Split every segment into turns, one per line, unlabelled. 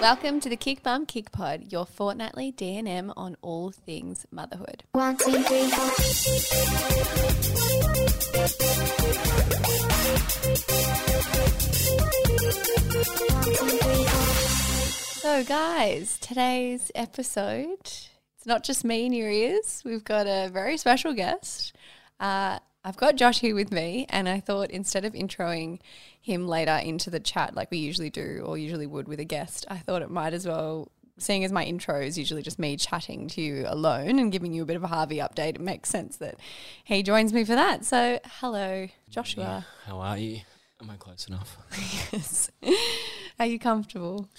Welcome to the Kick Bum Kick Pod, your fortnightly D&M on all things motherhood.
One, two, three, four. One, two, three, four.
So, guys, today's episode, it's not just me in your ears. We've got a very special guest. Uh, I've got Josh here with me, and I thought instead of introing him later into the chat like we usually do or usually would with a guest, I thought it might as well, seeing as my intro is usually just me chatting to you alone and giving you a bit of a Harvey update, it makes sense that he joins me for that. So, hello, Joshua.
How are you? Am I close enough?
Yes. Are you comfortable?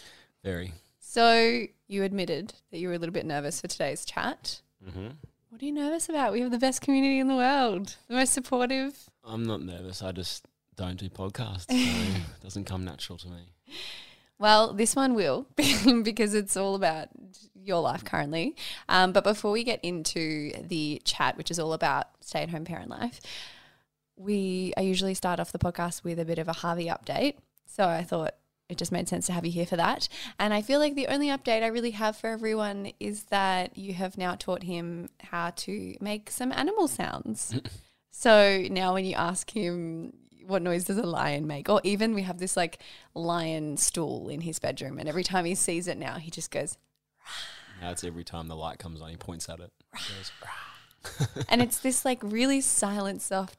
Very.
So you admitted that you were a little bit nervous for today's chat.
Mm-hmm.
What are you nervous about? We have the best community in the world, the most supportive.
I'm not nervous. I just don't do podcasts. So it doesn't come natural to me.
Well, this one will because it's all about your life currently. Um, but before we get into the chat, which is all about stay at home parent life, we I usually start off the podcast with a bit of a Harvey update. So I thought it just made sense to have you here for that. And I feel like the only update I really have for everyone is that you have now taught him how to make some animal sounds. so now when you ask him what noise does a lion make, or even we have this like lion stool in his bedroom, and every time he sees it now, he just goes,
Now it's every time the light comes on, he points at it. Goes, "Rah."
and it's this like really silent, soft,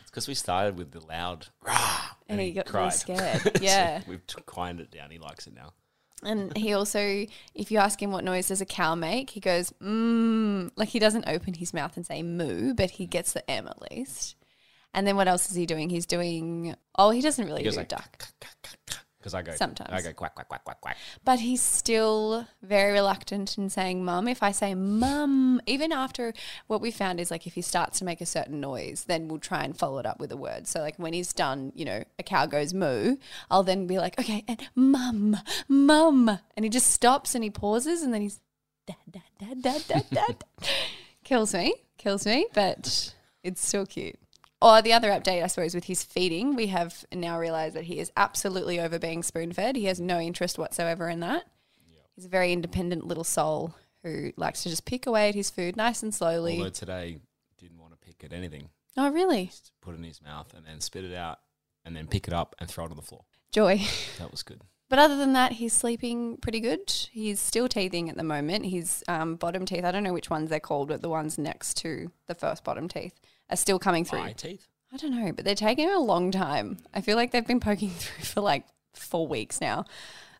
It's because we started with the loud rah,
and, he, got really
cried.
scared.
So
yeah.
we've t- quieted it down. He likes it now.
And he also, if you ask him what noise does a cow make, he goes, mmm. Like he doesn't open his mouth and say moo, but he mm. gets the M at least. And then what else is he doing? He's doing, oh, he doesn't really
He
do
like
duck.
Because I go
Sometimes.
I go quack quack quack quack quack.
But he's still very reluctant in saying mum. If I say mum, even after what we found is like if he starts to make a certain noise, then we'll try and follow it up with a word. So like when he's done, you know, a cow goes moo, I'll then be like, okay, and mum, mum. And he just stops and he pauses and then he's dad, dad, dad, dad, dad, dad. kills me, kills me, but it's still cute. Or the other update, I suppose, with his feeding, we have now realised that he is absolutely over being spoon fed. He has no interest whatsoever in that. He's a very independent little soul who likes to just pick away at his food nice and slowly.
Although today didn't want to pick at anything.
oh, really?
Just put it in his mouth and then spit it out and then pick it up and throw it on the floor.
Joy.
That was good.
But other than that, he's sleeping pretty good. He's still teething at the moment. His um, bottom teeth, I don't know which ones they're called, but the ones next to the first bottom teeth are still coming through.
Eye teeth.
I don't know, but they're taking a long time. I feel like they've been poking through for like four weeks now.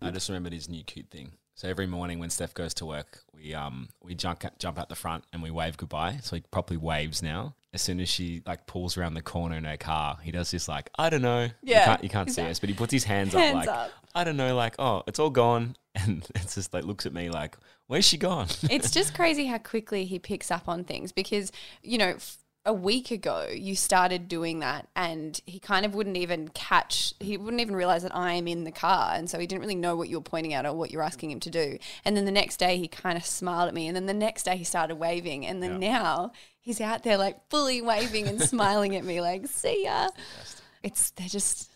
I just remembered his new cute thing. So every morning when Steph goes to work, we um we jump jump out the front and we wave goodbye. So he properly waves now. As soon as she like pulls around the corner in her car, he does this like I don't know.
Yeah.
you can't, you can't see us, but he puts his hands,
Hands
up like
up.
I don't know, like oh it's all gone, and it's just like looks at me like where's she gone?
it's just crazy how quickly he picks up on things because, you know, f- a week ago you started doing that and he kind of wouldn't even catch, he wouldn't even realize that I am in the car. And so he didn't really know what you were pointing at or what you're asking him to do. And then the next day he kind of smiled at me. And then the next day he started waving. And then now he's out there like fully waving and smiling at me, like, see ya. It's, they're just,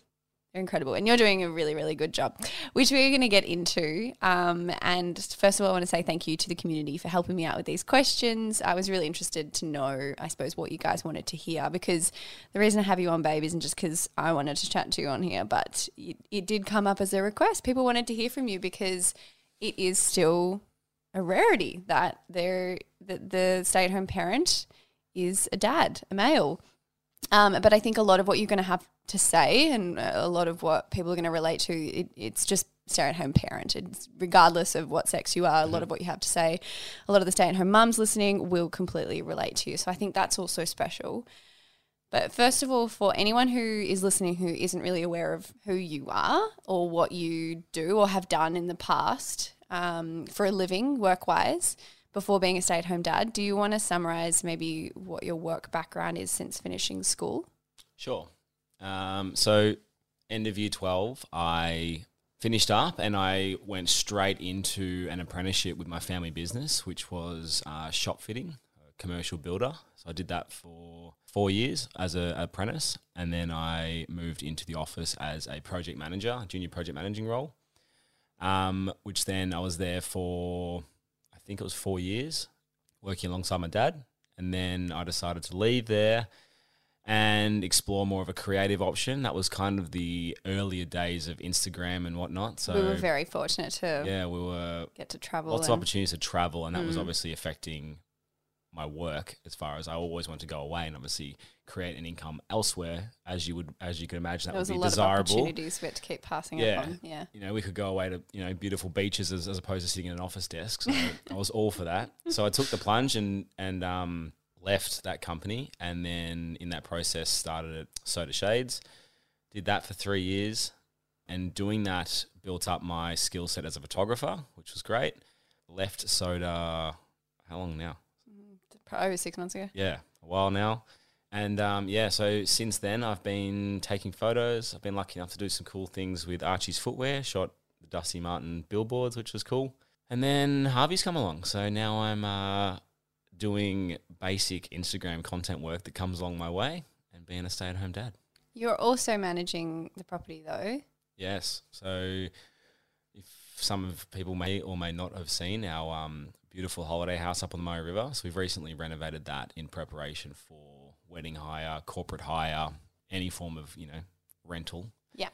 they're incredible. And you're doing a really, really good job, which we're going to get into. Um, and first of all, I want to say thank you to the community for helping me out with these questions. I was really interested to know, I suppose, what you guys wanted to hear because the reason I have you on, babe, isn't just because I wanted to chat to you on here, but it, it did come up as a request. People wanted to hear from you because it is still a rarity that there that the stay at home parent is a dad, a male. Um, but I think a lot of what you're going to have to say and a lot of what people are going to relate to, it, it's just stay at home parent. It's regardless of what sex you are, a lot of what you have to say, a lot of the stay at home mums listening will completely relate to you. So I think that's also special. But first of all, for anyone who is listening who isn't really aware of who you are or what you do or have done in the past um, for a living, work wise, before being a stay at home dad, do you want to summarize maybe what your work background is since finishing school?
Sure. Um, so, end of year 12, I finished up and I went straight into an apprenticeship with my family business, which was uh, shop fitting, commercial builder. So, I did that for four years as an apprentice. And then I moved into the office as a project manager, junior project managing role. um, which then I was there for, think it was four years, working alongside my dad. And then I decided to leave there and explore more of a creative option. That was kind of the earlier days of Instagram and whatnot. So
we were very fortunate to
yeah, we were
get to travel.
lots of opportunities to travel, and that was
Mm.
obviously affecting my work as far as I always want to go away and obviously create an income elsewhere, as you would as you can imagine that
there was
would be
lot of
desirable.
opportunities for it to keep passing
Yeah.
up on. Yeah.
You know, we could go away to you know beautiful beaches as, as opposed to sitting in an office desk. So I was all for that. So I took the plunge and and um, left that company, and then in that process started at Soda Shades. Did that for three years, and doing that built up my skill set as a photographer, which was great. Left Soda. How long now?
Probably over six months ago.
yeah, a while now. And um, yeah, so since then I've been taking photos. I've been lucky enough to do some cool things with Archie's footwear, shot the Dusty Martin billboards, which was cool. And then Harvey's come along. So now I'm uh, doing basic Instagram content work that comes along my way and being a stay at home dad.
You're also managing the property though.
Yes. So if some of people may or may not have seen our um, beautiful holiday house up on the Murray River, so we've recently renovated that in preparation for wedding hire, corporate hire, any form of you know rental.
Yeah.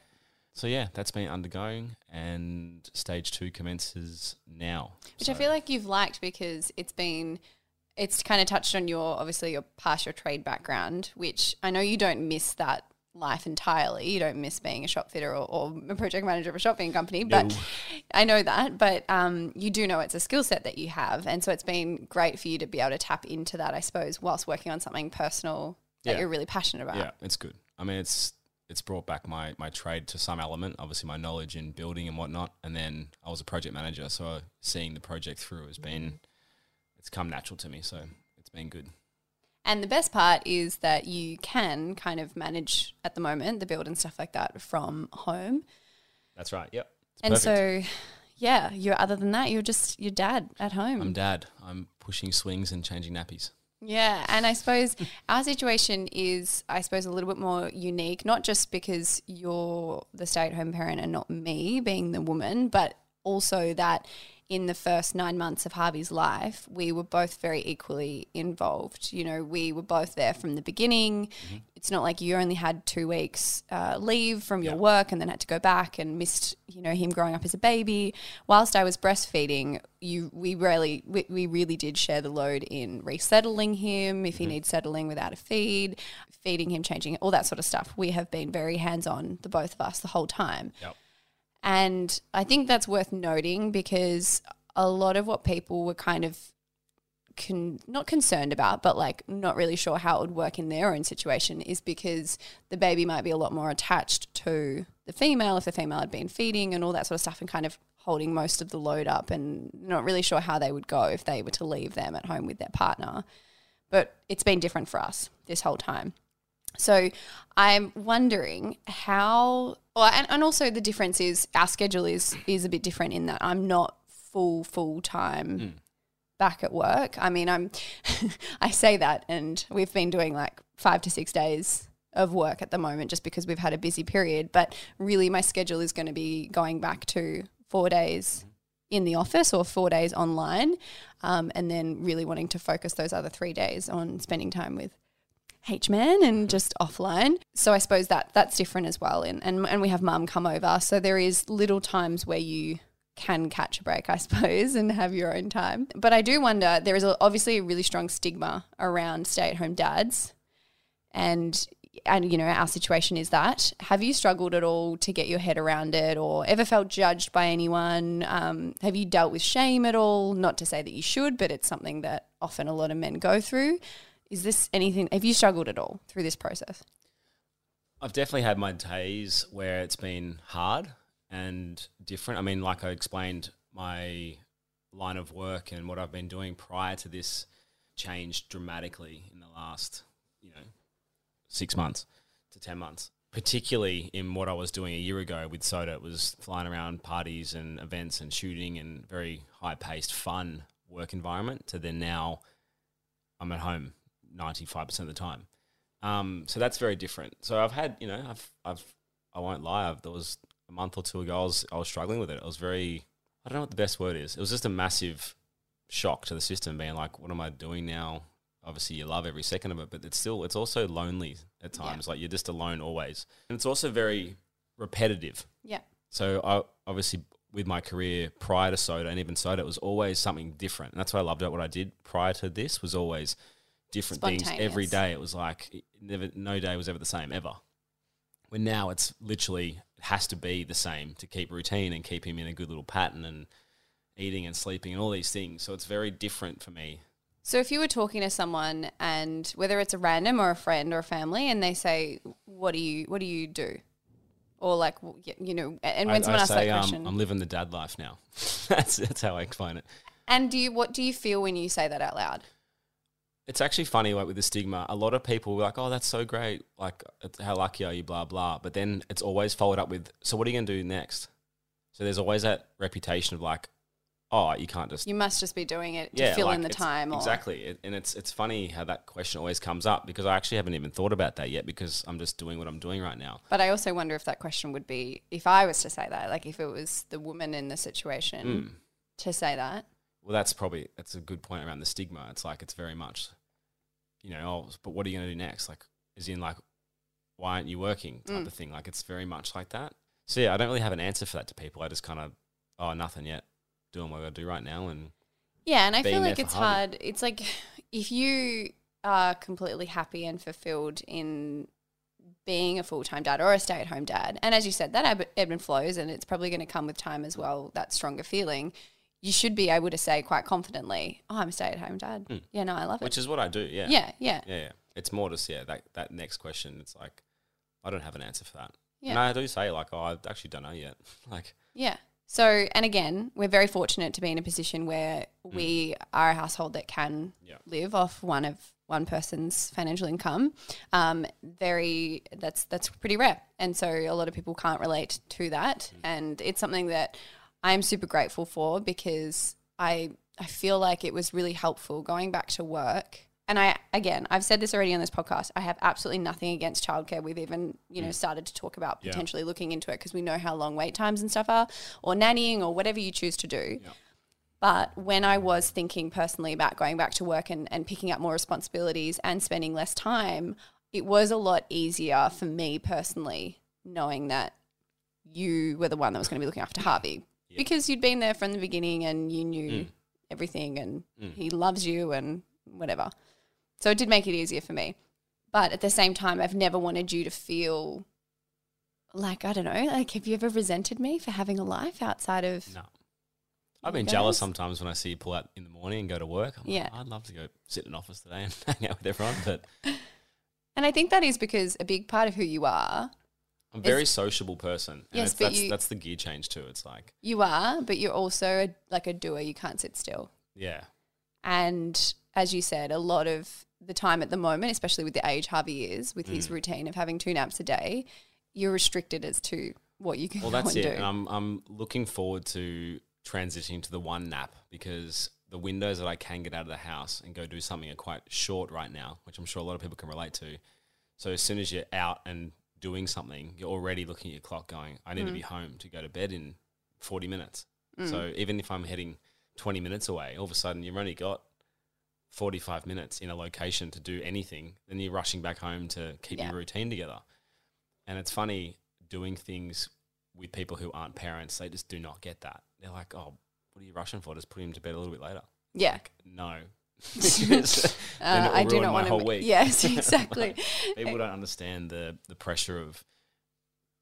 So yeah, that's been undergoing, and stage two commences now.
Which
So-
I feel like you've liked because it's been it's kind of touched on your obviously your past your trade background, which I know you don't miss that life entirely. You don't miss being a shop fitter or, or a project manager of a shopping company, but
No.
I know that. But um, you do know it's a skill set that you have, and so it's been great for you to be able to tap into that, I suppose, whilst working on something personal that
Yeah.
you're really passionate about.
Yeah, it's good. I mean, it's it's brought back my my trade to some element. Obviously, my knowledge in building and whatnot. And then I was a project manager, so seeing the project through has been it's come natural to me. So it's been good.
And the best part is that you can kind of manage at the moment the build and stuff like that from home.
That's right. Yep.
And
perfect.
so, yeah, you're other than that, you're just your dad at home.
I'm dad. I'm pushing swings and changing nappies.
Yeah, and I suppose our situation is, I suppose, a little bit more unique, not just because you're the stay at home parent and not me being the woman, but also that in the first nine months of Harvey's life, we were both very equally involved. You know, we were both there from the beginning. It's not like you only had two weeks uh, leave from your
Yeah.
work and then had to go back and missed, you know, him growing up as a baby. Whilst I was breastfeeding, you we really we, we really did share the load in resettling him if he needs settling without a feed, feeding him, changing all that sort of stuff. We have been very hands on, the both of us, the whole time.
Yep.
And I think that's worth noting because a lot of what people were kind of con- not concerned about, but like not really sure how it would work in their own situation is because the baby might be a lot more attached to the female if the female had been feeding and all that sort of stuff and kind of holding most of the load up and not really sure how they would go if they were to leave them at home with their partner. But it's been different for us this whole time. So I'm wondering how, and, and also the difference is our schedule is is a bit different in that I'm not full full time back at work. I mean, I'm I say that, and we've been doing like five to six days of work at the moment just because we've had a busy period. But really, my schedule is going to be going back to four days in the office or four days online, um, and then really wanting to focus those other three days on spending time with H man and just offline. So I suppose that that's different as well. And and, and we have mum come over. So there is little times where you can catch a break, I suppose, and have your own time. But I do wonder there is obviously a really strong stigma around stay at home dads. And and you know our situation is that have you struggled at all to get your head around it or ever felt judged by anyone um, have you dealt with shame at all not to say that you should but it's something that often a lot of men go through is this anything have you struggled at all through this process
I've definitely had my days where it's been hard and different. I mean, like I explained, my line of work and what I've been doing prior to this changed dramatically in the last, you know, six months to 10 months. Particularly in what I was doing a year ago with Soda, it was flying around parties and events and shooting and very high paced, fun work environment. To then now, I'm at home 95% of the time. Um, so that's very different. So I've had, you know, I've, I've, I won't lie. I've, there was a month or two ago, I was I was struggling with it. I was very I don't know what the best word is. It was just a massive shock to the system, being like, what am I doing now? Obviously, you love every second of it, but it's still it's also lonely at
Yeah.
times. Like you're just alone always, and it's also very repetitive.
Yeah.
So I obviously with my career prior to soda and even soda, it was always something different. And that's what I loved about what I did prior to this was always different things every day. It was like it never no day was ever the same ever. When now it's literally it has to be the same to keep routine and keep him in a good little pattern and eating and sleeping and all these things. So it's very different for me.
So if you were talking to someone and whether it's a random or a friend or a family and they say, "What do you what do you do?" Or like you know, and when
I,
someone
I
asks
say
that
um,
question,
I'm living the dad life now. that's that's how I explain it.
and do you what do you feel when you say that out loud?
It's actually funny like with the stigma a lot of people were like oh that's so great like how lucky are you blah blah but then it's always followed up with so what are you going to do next so there's always that reputation of like oh you can't just
You must just be doing it to
yeah
fill
like,
in the time. Or,
exactly It- and it's it's funny how that question always comes up because i actually haven't even thought about that yet because i'm just doing what i'm doing right now
But I also wonder if that question would be if I was to say that, like if it was the woman in the situation
Hmm.
to say that.
well that's probably that's a good point around the stigma it's like it's very much you know oh but what are you going to do next like is in like why aren't you working type
Mm.
of thing like it's very much like that so yeah i don't really have an answer for that to people i just kind of oh nothing yet doing what i got to do right now and
Yeah, and I feel like it's hard. It's like if you are completely happy and fulfilled in being a full time dad or a stay at home dad, and as you said, that ebb and flows, and it's probably going to come with time as well. That stronger feeling, you should be able to say quite confidently, "Oh, I'm a stay at home dad." Hmm. Yeah, no, I love
it. which is what i do yeah
yeah, yeah,
yeah, yeah. it's more just yeah that, that next question it's like i don't have an answer for that
Yeah.
and i do say like oh i actually don't know yet like
yeah. So, and again, we're very fortunate to be in a position where hmm. we are a household that can
Yeah.
live off one of one person's financial income. Um, very that's that's pretty rare, and so a lot of people can't relate to that, hmm. and it's something that I'm super grateful for because I I feel like it was really helpful going back to work. And I again, I've said this already on this podcast. I have absolutely nothing against childcare. We've even you know mm. started to talk about
Yeah.
potentially looking into it because we know how long wait times and stuff are, or nannying, or whatever you choose to do. But when I was thinking personally about going back to work and, and picking up more responsibilities and spending less time, it was a lot easier for me personally knowing that you were the one that was going to be looking after Harvey because you'd been there from the beginning and you knew mm. everything and mm. he loves you and whatever. So it did make it easier for me. But at the same time, I've never wanted you to feel like, I don't know, like, have you ever resented me for having a life outside of.
no I've been jealous sometimes when I see you pull out in the morning and go to work. I'm
Yeah.
like, I'd love to go sit in an office today and hang out with everyone, but
And I think that is because a big part of who you are,
I'm a very sociable person. And
Yes,
it's,
but
that's
you-
that's the gear change too. It's like,
you are, but you're also a, like a doer. You can't sit still.
yeah,
And as you said, a lot of the time at the moment, especially with the age Harvey is, with
Mm.
his routine of having two naps a day, you're restricted as to what you can
do.
Well,
that's it.
do.
And I'm I'm looking forward to transitioning to the one nap because the windows that I can get out of the house and go do something are quite short right now, which I'm sure a lot of people can relate to. So as soon as you're out and doing something, you're already looking at your clock going, I need to be hmm. home to go to bed in 40 minutes. Hmm. So even if I'm heading 20 minutes away, all of a sudden you've only got 45 minutes in a location to do anything, then you're rushing back home to keep
Yeah.
your routine together. And it's funny doing things with people who aren't parents, they just do not get that. They're like, oh, what are you rushing for? Just put him to bed a little bit later.
yeah.
No.
Uh, I do not want
whole
to.
week.
Yes, exactly.
People don't understand the, the pressure of,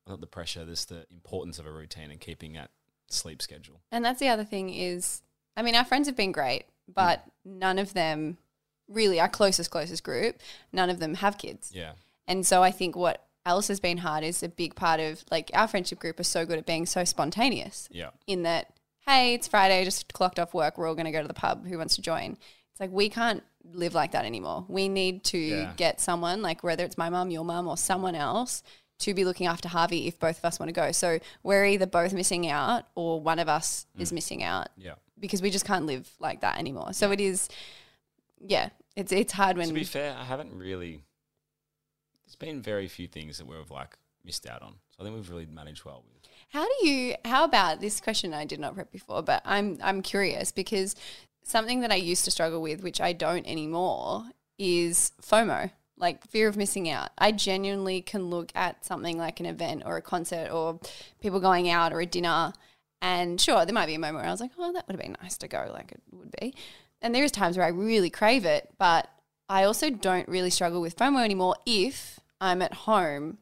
not the pressure, this the importance of a routine and keeping that sleep schedule.
And that's the other thing is, I mean, our friends have been great, but none of them, really, our closest, closest group, none of them have kids.
Yeah.
And so I think what else has been hard is a big part of like our friendship group is so good at being so spontaneous
Yeah.
in that, hey, it's Friday, just clocked off work, we're all going to go to the pub. Who wants to join? It's like we can't live like that anymore. We need to
Yeah.
get someone, like whether it's my mum, your mum, or someone else, to be looking after Harvey if both of us want to go. So we're either both missing out or one of us
Mm.
is missing out
Yeah.
because we just can't live like that anymore. So it is, yeah, it's it's hard when
to be fair, I haven't really. There's been very few things that we've like missed out on. So I think we've really managed well with.
How do you? How about this question? I did not prep before, but I'm I'm curious because something that I used to struggle with, which I don't anymore, is FOMO, like fear of missing out. I genuinely can look at something like an event or a concert or people going out or a dinner, and sure, there might be a moment where I was like, oh, that would have been nice to go, like it would be. And there is times where I really crave it, but I also don't really struggle with FOMO anymore if I'm at home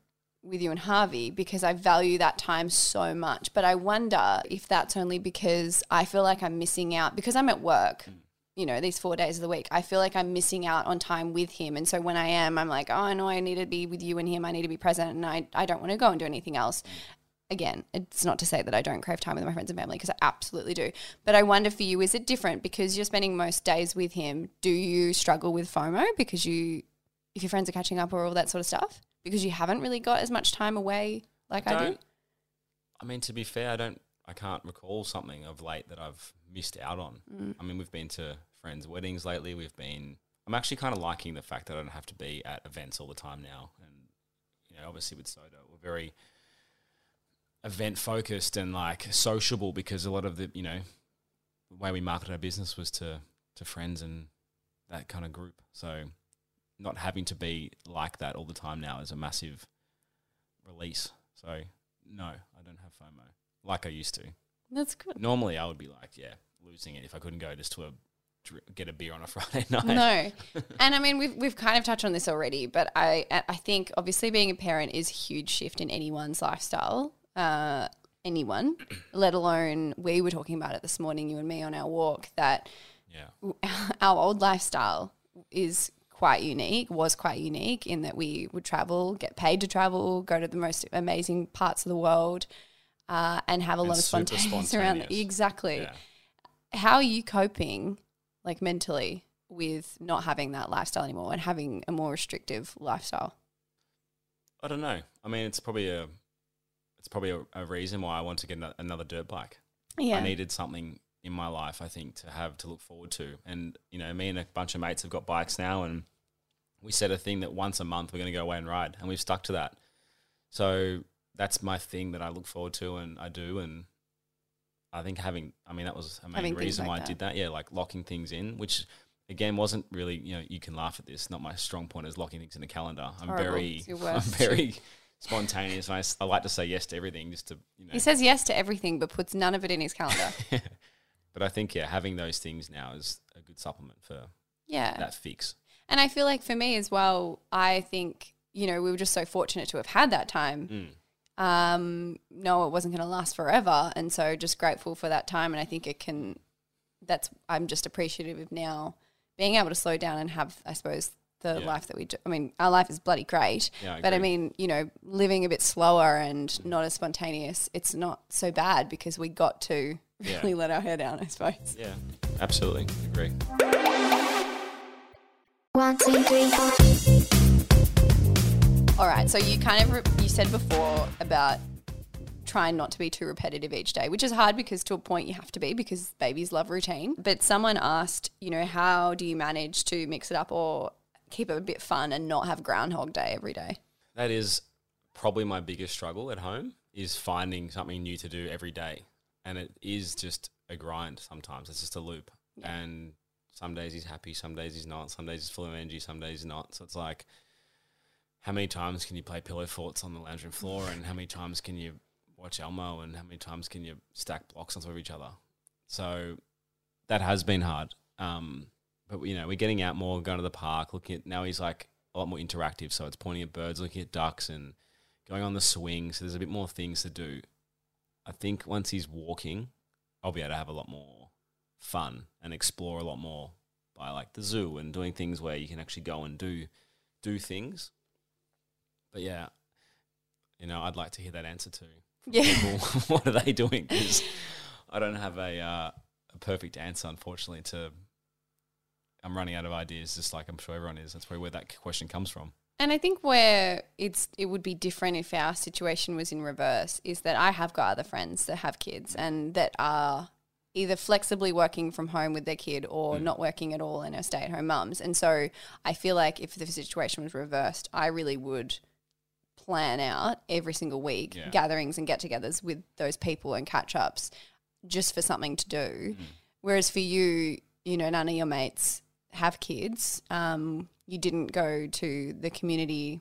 with you and Harvey because I value that time so much. But I wonder if that's only because I feel like I'm missing out because I'm at work, mm. you know, these four days of the week. I feel like I'm missing out on time with him. And so when I am, I'm like, oh, I know I need to be with you and him. I need to be present and I, I don't want to go and do anything else. Mm. Again, it's not to say that I don't crave time with my friends and family because I absolutely do. But I wonder for you, is it different because you're spending most days with him? Do you struggle with FOMO because you, if your friends are catching up or all that sort of stuff? Because you haven't really got as much time away like I, do?
Don't- I mean, to be fair, I don't. I can't recall something of late that I've missed out on.
Mm.
I mean, we've been to friends' weddings lately. We've been. I'm actually kind of liking the fact that I don't have to be at events all the time now. And you know, obviously with Soda, we're very event focused and like sociable because a lot of the you know the way we marketed our business was to to friends and that kind of group. So not having to be like that all the time now is a massive release. So no, I don't have FOMO like I used to.
That's good.
Normally, I would be like, yeah, losing it if I couldn't go just to a get a beer on a Friday night.
No, and I mean we've we've kind of touched on this already, but I I think obviously being a parent is a huge shift in anyone's lifestyle. Uh, anyone, let alone we were talking about it this morning, you and me on our walk that
Yeah,
our old lifestyle is quite unique, was quite unique in that we would travel, get paid to travel, go to the most amazing parts of the world, uh, and have a
And
lot of spontaneous around. Exactly.
yeah.
How are you coping, like mentally, with not having that lifestyle anymore and having a more restrictive lifestyle?
I don't know. I mean, it's probably a it's probably a, a reason why I want to get another dirt bike.
Yeah.
I needed something in my life, I think, to have to look forward to. And you know, me and a bunch of mates have got bikes now, and we set a thing that once a month we're going to go away and ride, and we've stuck to that. So that's my thing that I look forward to, and I do. And I think having, I mean, that was a main
Having
reason
like
why
that.
I did that. Yeah, like locking things in, which again wasn't really, you know, you can laugh at this. Not my strong point is locking things in a calendar. I'm
horrible.
very, I'm very spontaneous. And I, I like to say yes to everything, just to you know.
He says yes to everything, but puts none of it in his calendar.
but I think yeah, having those things now is a good supplement for
yeah.
that fix.
And I feel like for me as well, I think, you know, we were just so fortunate to have had that time.
Mm.
Um, no, it wasn't going to last forever. And so just grateful for that time. And I think it can, that's, I'm just appreciative of now being able to slow down and have, I suppose, the
Yeah.
life that we do. I mean, our life is bloody great.
Yeah, I
but I mean, you know, living a bit slower and mm. not as spontaneous, it's not so bad because we got to
Yeah.
really let our hair down, I suppose.
Yeah, absolutely I agree.
One, two, three, four.
All right. So you kind of re- you said before about trying not to be too repetitive each day, which is hard because to a point you have to be because babies love routine. But someone asked, you know, how do you manage to mix it up or keep it a bit fun and not have Groundhog Day every day?
That is probably my biggest struggle at home is finding something new to do every day, and it is just a grind. Sometimes it's just a loop, and some days he's happy, some days he's not, some days he's full of energy, some days he's not. So it's like, how many times can you play pillow forts on the lounge room floor, and how many times can you watch Elmo, and how many times can you stack blocks on top of each other? So that has been hard. Um, but you know, we're getting out more, going to the park, looking at now he's like a lot more interactive. So it's pointing at birds, looking at ducks, and going on the swing. So there's a bit more things to do. I think once he's walking, I'll be able to have a lot more fun and explore a lot more by like the zoo and doing things where you can actually go and do do things. But yeah, you know, I'd like to hear that answer too.
Yeah.
people. what are they doing? Because I don't have a uh, a perfect answer, unfortunately. To I'm running out of ideas, just like I'm sure everyone is. That's probably where that question comes from.
And I think where it's it would be different if our situation was in reverse is that I have got other friends that have kids and that are either flexibly working from home with their kid or not working at all and are stay at home mums. And so I feel like if the situation was reversed, I really would plan out every single week
Yeah.
gatherings and get-togethers with those people and catch-ups just for something to do.
Mm.
Whereas for you, you know, none of your mates have kids. Um, you didn't go to the community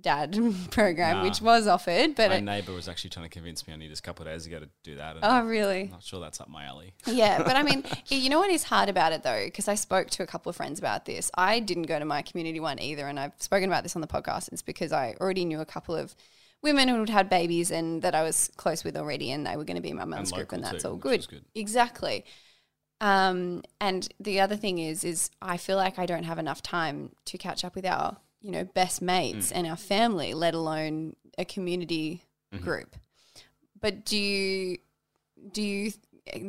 dad program,
Nah.
which was offered, but
My neighbour was actually trying to convince me only just a couple of days ago to do that.
Oh,
I'm not sure that's up my alley.
Yeah, but I mean, you know what is hard about it though, because I spoke to a couple of friends about this. I didn't go to my community one either, and I've spoken about this on the podcast. It's because I already knew a couple of women who had had babies and that I was close with already, and they were going to be in my mum's group, and that's
too,
all good.
good.
Exactly. Um, and the other thing is, is I feel like I don't have enough time to catch up with our, you know, best
Mm.
mates and our family, let alone a community
Mm-hmm.
group. But do you, do you,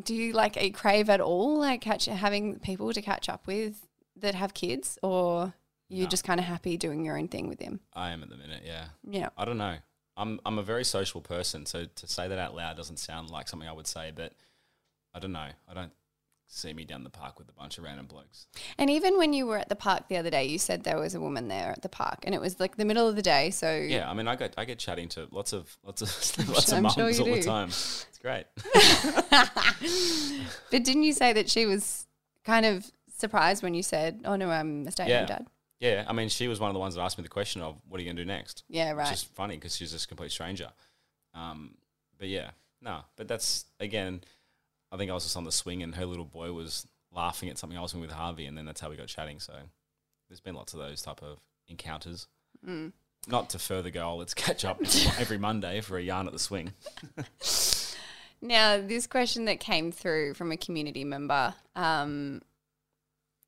do you like a crave at all, like catch having people to catch up with that have kids, or you're
No.
just kind of happy doing your own thing with them?
I am at the minute, yeah.
Yeah.
I don't know. I'm I'm a very social person, so to say that out loud doesn't sound like something I would say, but I don't know. I don't see me down the park with a bunch of random blokes.
And even when you were at the park the other day, you said there was a woman there at the park, and it was like the middle of the day. So
Yeah, I mean, I get I get chatting to lots of lots of lots of
I'm
mums
sure you
all the time. It's great.
But didn't you say that she was kind of surprised when you said, "Oh no, I'm a stay-at-home
Yeah.
dad"?
Yeah, I mean, she was one of the ones that asked me the question of, "What are you going to do next?"
Yeah, right.
Which is funny because she's just a complete stranger. Um, but yeah, no, but that's again, I think I was just on the swing, and her little boy was laughing at something I was doing with Harvey, and then that's how we got chatting. So there's been lots of those type of encounters.
Mm.
Not to further go, let's catch up every Monday for a yarn at the swing.
Now, this question that came through from a community member, um,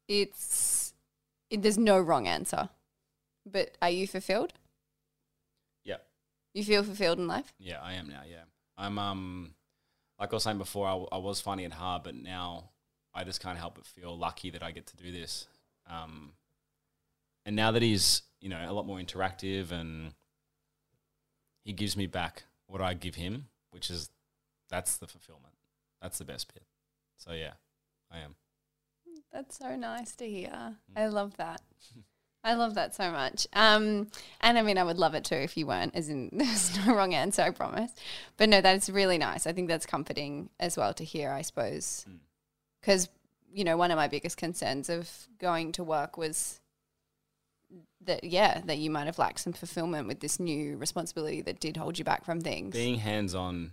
it's it, there's no wrong answer. But are you fulfilled?
Yeah,
You feel fulfilled in life?
yeah, I am now. Yeah, I'm um, like I was saying before, I, I was finding it hard, but now I just can't help but feel lucky that I get to do this. Um, and now that he's you know a lot more interactive and he gives me back what I give him, which is that's the fulfillment. That's the best bit. So yeah, I am.
That's so nice to hear. I love that. I love that so much. Um, and I mean, I would love it too if you weren't, as in, there's no wrong answer, I promise. But no, that's really nice. I think that's comforting as well to hear, I suppose. Because, you know, one of my biggest concerns of going to work was that, yeah, that you might have lacked some fulfillment with this new responsibility that did hold you back from things.
Being hands on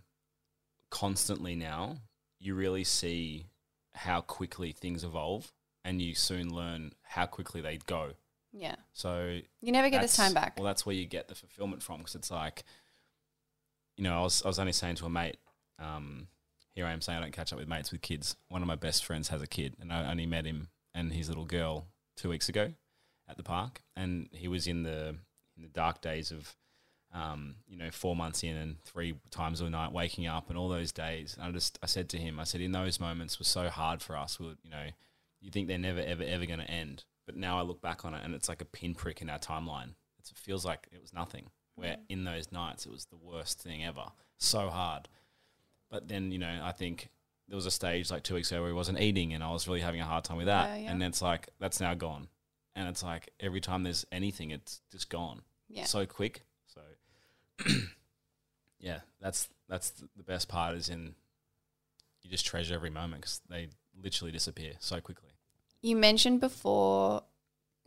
constantly now, you really see how quickly things evolve, and you soon learn how quickly they go.
Yeah.
So
You never get this time back.
Well, that's where you get the fulfillment from because it's like, you know, I was I was only saying to a mate, um, here I am saying I don't catch up with mates with kids. One of my best friends has a kid, and I only met him and his little girl two weeks ago at the park, and he was in the in the dark days of. Um, you know, four months in and three times a night waking up and all those days. And I just, I said to him, I said, in those moments were so hard for us. We, you know, you think they're never, ever, ever going to end. But now I look back on it and it's like a pinprick in our timeline. It's, it feels like it was nothing. Where in those nights it was the worst thing ever. So hard. But then, you know, I think there was a stage like two weeks ago where he wasn't eating and I was really having a hard time with that.
Yeah, yeah.
And it's like, that's now gone. And it's like every time there's anything, it's just gone.
Yeah.
So quick. So, yeah, that's that's the the best part is in you just treasure every moment because they literally disappear so quickly.
You mentioned before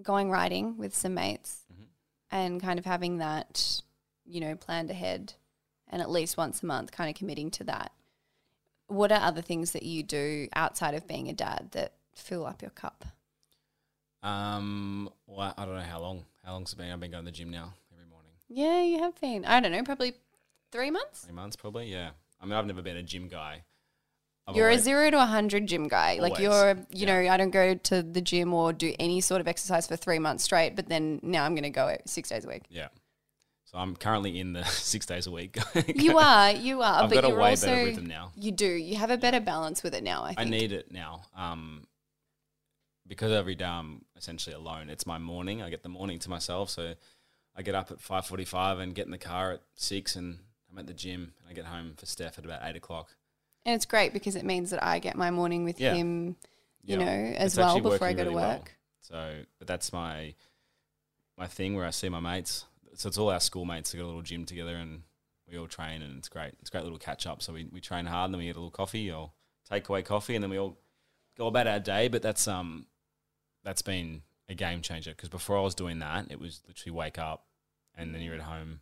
going riding with some mates
Mhm.
and kind of having that, you know, planned ahead and at least once a month kind of committing to that. What are other things that you do outside of being a dad that fill up your cup?
Um, well, I don't know how long. How long's it been? I've been going to the gym now every morning.
Yeah, you have been. I don't know, probably three months?
Three months, probably. Yeah. I mean, I've never been a gym guy. I've
You're a
always-
zero to a hundred gym guy. Like you're, you
Yeah.
know, I don't go to the gym or do any sort of exercise for three months straight, but then now I'm going to go six days a week.
Yeah. So I'm currently in the six days a week.
You are, you are,
I've
but
got a
you're
way
also
better rhythm now.
You do. You have a better balance with it now. I think.
I need it now. Um, because every day I'm essentially alone. It's my morning. I get the morning to myself. So I get up at five forty-five and get in the car at six, and I'm at the gym. And I get home for Steph at about eight o'clock.
And it's great because it means that I get my morning with
Yeah.
him, you
Yeah.
know, as
It's
well before I go to
really well.
work.
So, but that's my my thing where I see my mates. so it's all our schoolmates that got a little gym together and we all train and it's great. It's a great little catch up. So we, we train hard and then we get a little coffee or takeaway coffee and then we all go about our day. But that's um that's been a game changer because before I was doing that, it was literally wake up and then you're at home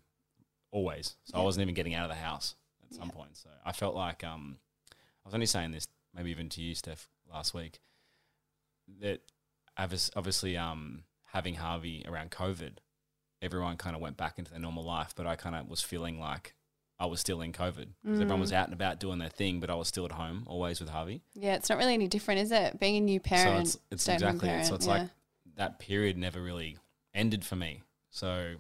always. So I wasn't even getting out of the house at some
Yeah.
point. So I felt like um I was only saying this maybe even to you, Steph, last week that obviously um having Harvey around COVID, everyone kind of went back into their normal life, but I kind of was feeling like I was still in COVID because everyone
Mm.
was out and about doing their thing, but I was still at home always with Harvey.
Yeah, it's not really any different, is it? Being a new parent,
so it's, it's exactly it. So it's
yeah.
like that period never really ended for me. So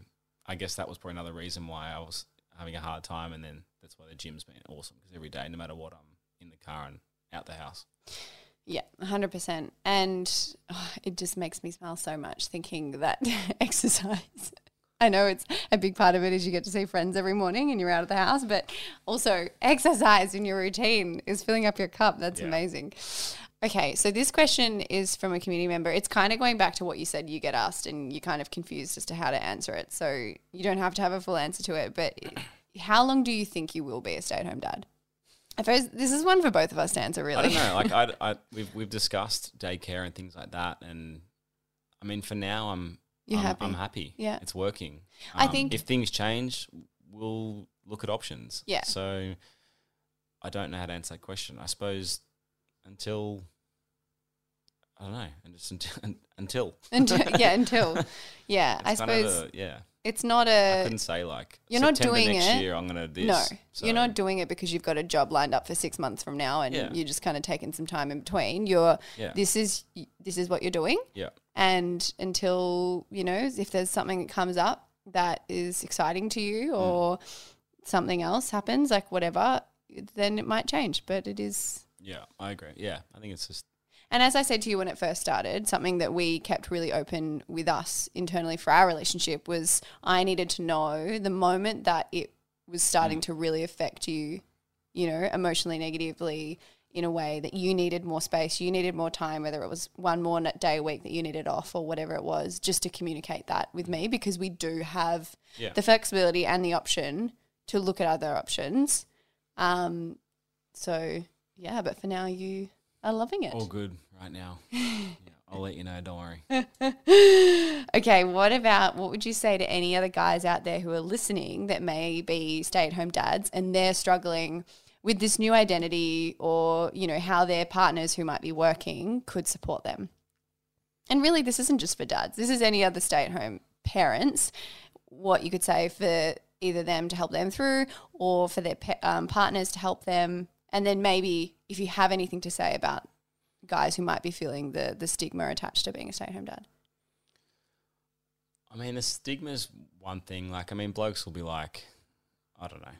I guess that was probably another reason why I was having a hard time, and then that's why the gym's been awesome because every day, no matter what, I'm in the car and out the house.
Yeah, 100%. And oh, it just makes me smile so much thinking that exercise. I know it's a big part of it is you get to see friends every morning and you're out of the house, but also exercise in your routine is filling up your cup. That's
Yeah.
amazing. Okay, so this question is from a community member. It's kind of going back to what you said you get asked and you're kind of confused as to how to answer it. So you don't have to have a full answer to it, but how long do you think you will be a stay at home dad? I suppose this is one for both of us to answer, really.
I don't know. Like I, I, we've we've discussed daycare and things like that, and I mean, for now, I'm
You're
I'm,
happy.
I'm happy.
Yeah.
it's working.
I
Um,
think-
if things change, we'll look at options.
Yeah.
So I don't know how to answer that question. I suppose until I don't know, and just until until
until yeah until yeah i
It's of
suppose
a- yeah.
It's not
I
a
couldn't say like
you're not doing
next
it.
year. I'm gonna do
no.
So,
you're not doing it because you've got a job lined up for six months from now and
Yeah.
you're just kind of taking some time in between you're
Yeah.
this is this is what you're doing
Yeah.
and until you know if there's something that comes up that is exciting to you mm. or something else happens like whatever then it might change but it is
Yeah. I agree. Yeah. I think it's just
And as I said to you when it first started, something that we kept really open with us internally for our relationship was I needed to know the moment that it was starting to really affect you, you know, emotionally negatively in a way that you needed more space, you needed more time, whether it was one more day a week that you needed off or whatever it was, just to communicate that with me because we do have
Yeah.
the flexibility and the option to look at other options. Um, so yeah, but for now you are loving it.
all good right now. yeah, I'll let you know. Don't worry.
Okay, what about what would you say to any other guys out there who are listening that may be stay at home dads and they're struggling with this new identity or, you know, how their partners who might be working could support them? And really, this isn't just for dads, this is any other stay at home parents. What you could say for either them to help them through or for their um, partners to help them. And then maybe if you have anything to say about guys who might be feeling the, the stigma attached to being a stay at home dad.
I mean, the stigma's one thing. Like, I mean, blokes will be like, I don't know,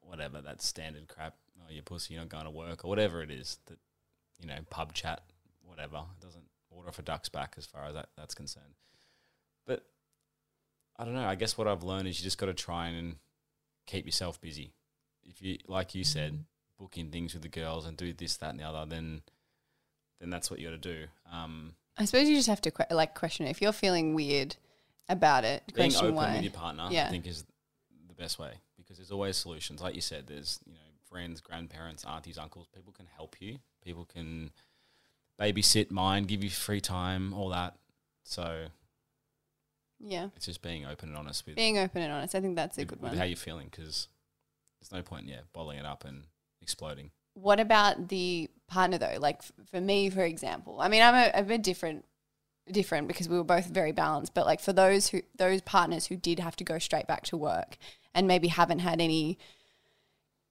whatever, that standard crap. Oh, you pussy, you're not going to work, or whatever it is. That, you know, pub chat, whatever. It doesn't order for ducks back as far as that, that's concerned. But I don't know. I guess what I've learned is you just got to try and keep yourself busy. If you, like you said, book in things with the girls and do this, that, and the other, then then that's what you got to do. Um,
I suppose you just have to que- like question it. if you're feeling weird about it.
being open
why.
with your partner,
Yeah.
I think is the best way because there's always solutions. Like you said, there's you know friends, grandparents, aunties, uncles. People can help you. People can babysit, mind, give you free time, all that. So
yeah,
it's just being open and honest with,
being open and honest. I think that's a
with,
good one.
how you're feeling because there's no point, yeah, bottling it up and exploding.
What about the partner though? Like f- for me, for example, I mean, I'm a, a bit different, different because we were both very balanced. But like for those who those partners who did have to go straight back to work and maybe haven't had any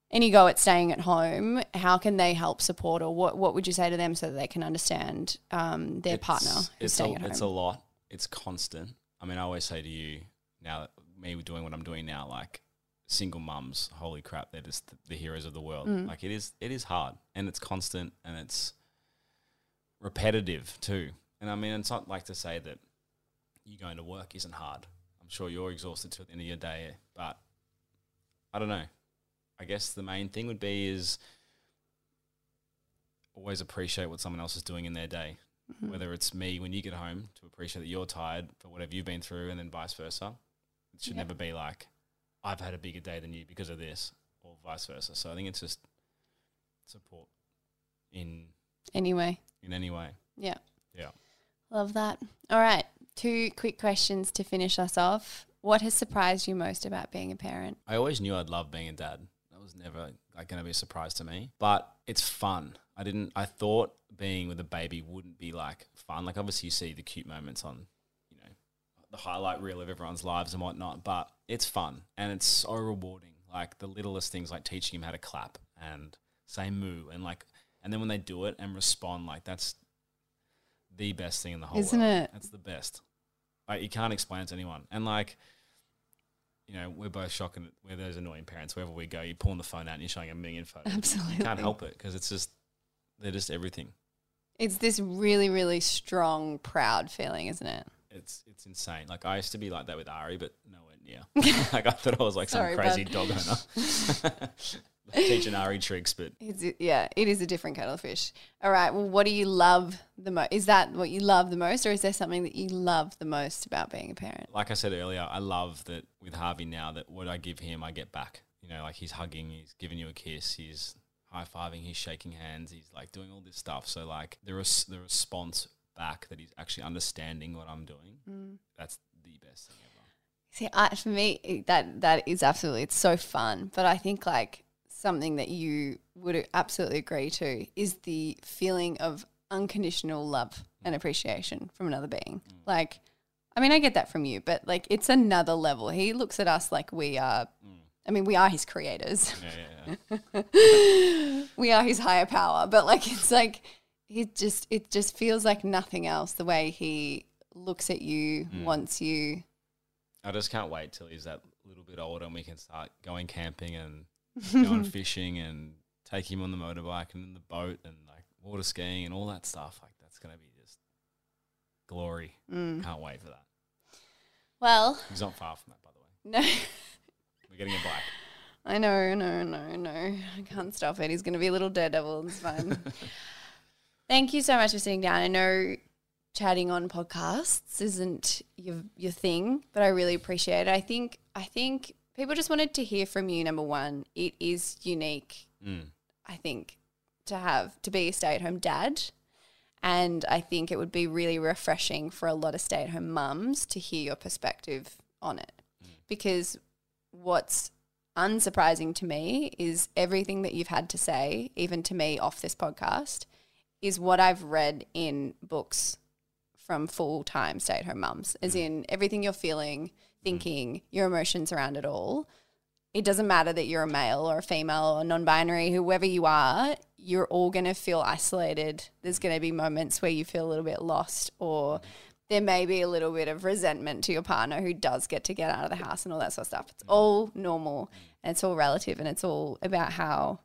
any go at staying at home, how can they help support or what what would you say to them so that they can understand um, their
It's-
partner who's
It's
staying
a,
at home?
it's a lot. It's constant. I mean, I always say to you now that me doing what I'm doing now, like single mums, holy crap, they're just the, the heroes of the world.
Mm.
Like it is, it is hard and it's constant and it's repetitive too. And I mean, it's not like to say that you going to work isn't hard. I'm sure you're exhausted to the end of your day, but I don't know. I guess the main thing would be is always appreciate what someone else is doing in their day
Mhm.
whether it's me when you get home to appreciate that you're tired for whatever you've been through and then vice versa. It should never be like, I've had a bigger day than you because of this, or vice versa. So I think it's just support in
Anyway,
in any way.
yeah.
Yeah.
Love that. All right. Two quick questions to finish us off. What has surprised you most about being a parent?
I always knew I'd love being a dad. That was never like going to be a surprise to me. But it's fun. I didn't. I thought being with a baby wouldn't be like fun. Like obviously you see the cute moments on, you know, the highlight reel of everyone's lives and whatnot. But it's fun and it's so rewarding. Like the littlest things, like teaching him how to clap and say moo, and like, and then when they do it and respond, like that's the best thing in the whole
Isn't
world.
it?
That's the best. Like you can't explain it to anyone. And like, you know, we're both shocking where those annoying parents. Wherever we go, you're pulling the phone out and you're showing a million photos.
Absolutely.
You can't help it because it's just they're just everything.
It's this really, really strong, proud feeling, isn't it?
It's it's insane. Like I used to be like that with Ari, but nowhere near. like I thought I was like
Sorry,
some crazy
bud.
dog owner, teaching Ari tricks. But
It's, yeah, it is a different kettle of fish. All right. Well, what do you love the most? Is that what you love the most, or is there something that you love the most about being a parent?
like I said earlier, I love that with Harvey now that what I give him, I get back. You know, like he's hugging, he's giving you a kiss, he's high fiving, he's shaking hands, he's like doing all this stuff. So like the res- the response back that he's actually understanding what I'm doing. Mm. That's the best thing ever.
See, I, for me, that that is absolutely it's so fun. But I think like something that you would absolutely agree to is the feeling of unconditional love and appreciation from another being. Mm. Like, I mean, I get that from you, but like it's another level. He looks at us like we are. Mm. I mean, we are his creators.
Yeah, yeah, yeah.
we are his higher power, but like it's like he just it just feels like nothing else. The way he looks at you, mm. wants you.
I just can't wait till he's that little bit older and we can start going camping and going fishing and take him on the motorbike and in the boat and like water skiing and all that stuff. Like that's gonna be just glory. Mm. Can't wait for that.
Well,
He's not far from that, by the way.
no.
We're getting a bike.
I know, no, no, no. I can't stop it. He's going to be a little daredevil. It's fine. Thank you so much for sitting down. I know chatting on podcasts isn't your your thing, but I really appreciate it. I think I think people just wanted to hear from you. Number one, it is unique.
Mm.
I think to have to be a stay at home dad. And I think it would be really refreshing for a lot of stay at home mums to hear your perspective on it. Because what's unsurprising to me is everything that you've had to say, even to me off this podcast, is what I've read in books from full time stay at home mums, as mm. in everything you're feeling, mm. thinking, your emotions around it all. It doesn't matter that you're a male or a female or non binary, whoever you are, you're all going to feel isolated. There's going to be moments where you feel a little bit lost, or there may be a little bit of resentment to your partner who does get to get out of the house and all that sort of stuff. It's mm. all normal and it's all relative and it's all about how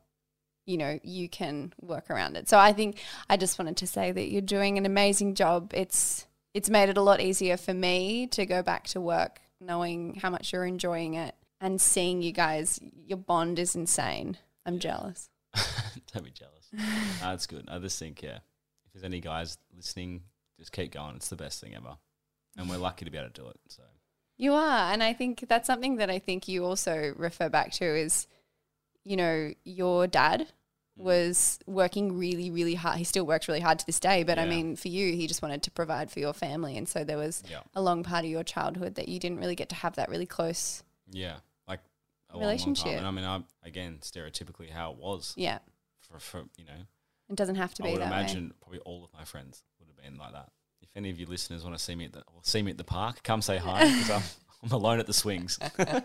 you know you can work around it. So I think I just wanted to say that you're doing an amazing job. It's it's made it a lot easier for me to go back to work knowing how much you're enjoying it and seeing you guys your bond is insane. I'm jealous.
Don't be jealous. no, it's good. I just think, yeah, if there's any guys listening, just keep going. It's the best thing ever. And we're lucky to be able to do it. So,
You are. And I think that's something that I think you also refer back to is, you know, your dad Mm. was working really, really hard. He still works really hard to this day. But I mean, for you, he just wanted to provide for your family. And so there was
yeah.
a long part of your childhood that you didn't really get to have that really close.
Yeah. Like a long, long
Relationship.
And I mean, I, again, stereotypically how it was
Yeah.
for, for, you know,
It doesn't have to
I
be
would
that way.
imagine probably all of my friends would have been like that. If any of you listeners want to see me at the, or see me at the park, come say hi because I'm, I'm alone at the swings. Come have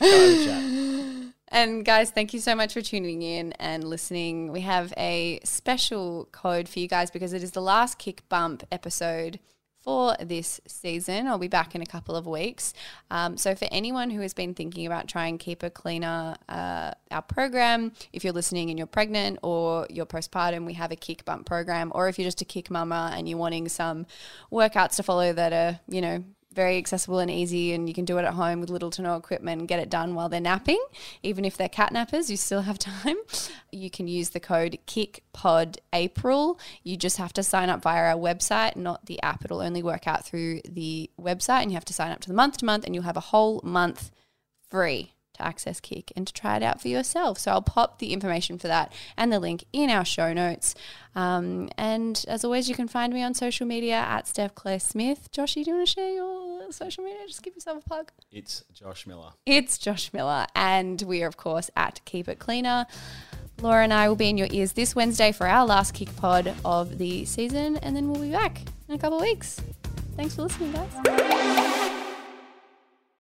a chat.
And guys, thank you so much for tuning in and listening. We have a special code for you guys because it is the last KIC Bump episode for this season. I'll be back in a couple of weeks. Um, so, for anyone who has been thinking about trying to Keep It Cleaner, uh, our program, if you're listening and you're pregnant or you're postpartum, we have a KIC Bump program. Or if you're just a KIC mama and you're wanting some workouts to follow that are, you know, very accessible and easy, and you can do it at home with little to no equipment and get it done while they're napping. Even if they're cat nappers, you still have time. You can use the code KICKPODAPRIL. You just have to sign up via our website, not the app. It'll only work out through the website, and you have to sign up to the month to month, and you'll have a whole month free access KIC and to try it out for yourself. So I'll pop the information for that and the link in our show notes. Um, and as always, you can find me on social media at Steph Claire Smith. Joshy, do you want to share your social media? Just give yourself a plug.
It's Josh Miller.
It's Josh Miller, and we are, of course, at Keep It Cleaner. Laura and I will be in your ears this Wednesday for our last KIC pod of the season, and then we'll be back in a couple of weeks. Thanks for listening, guys.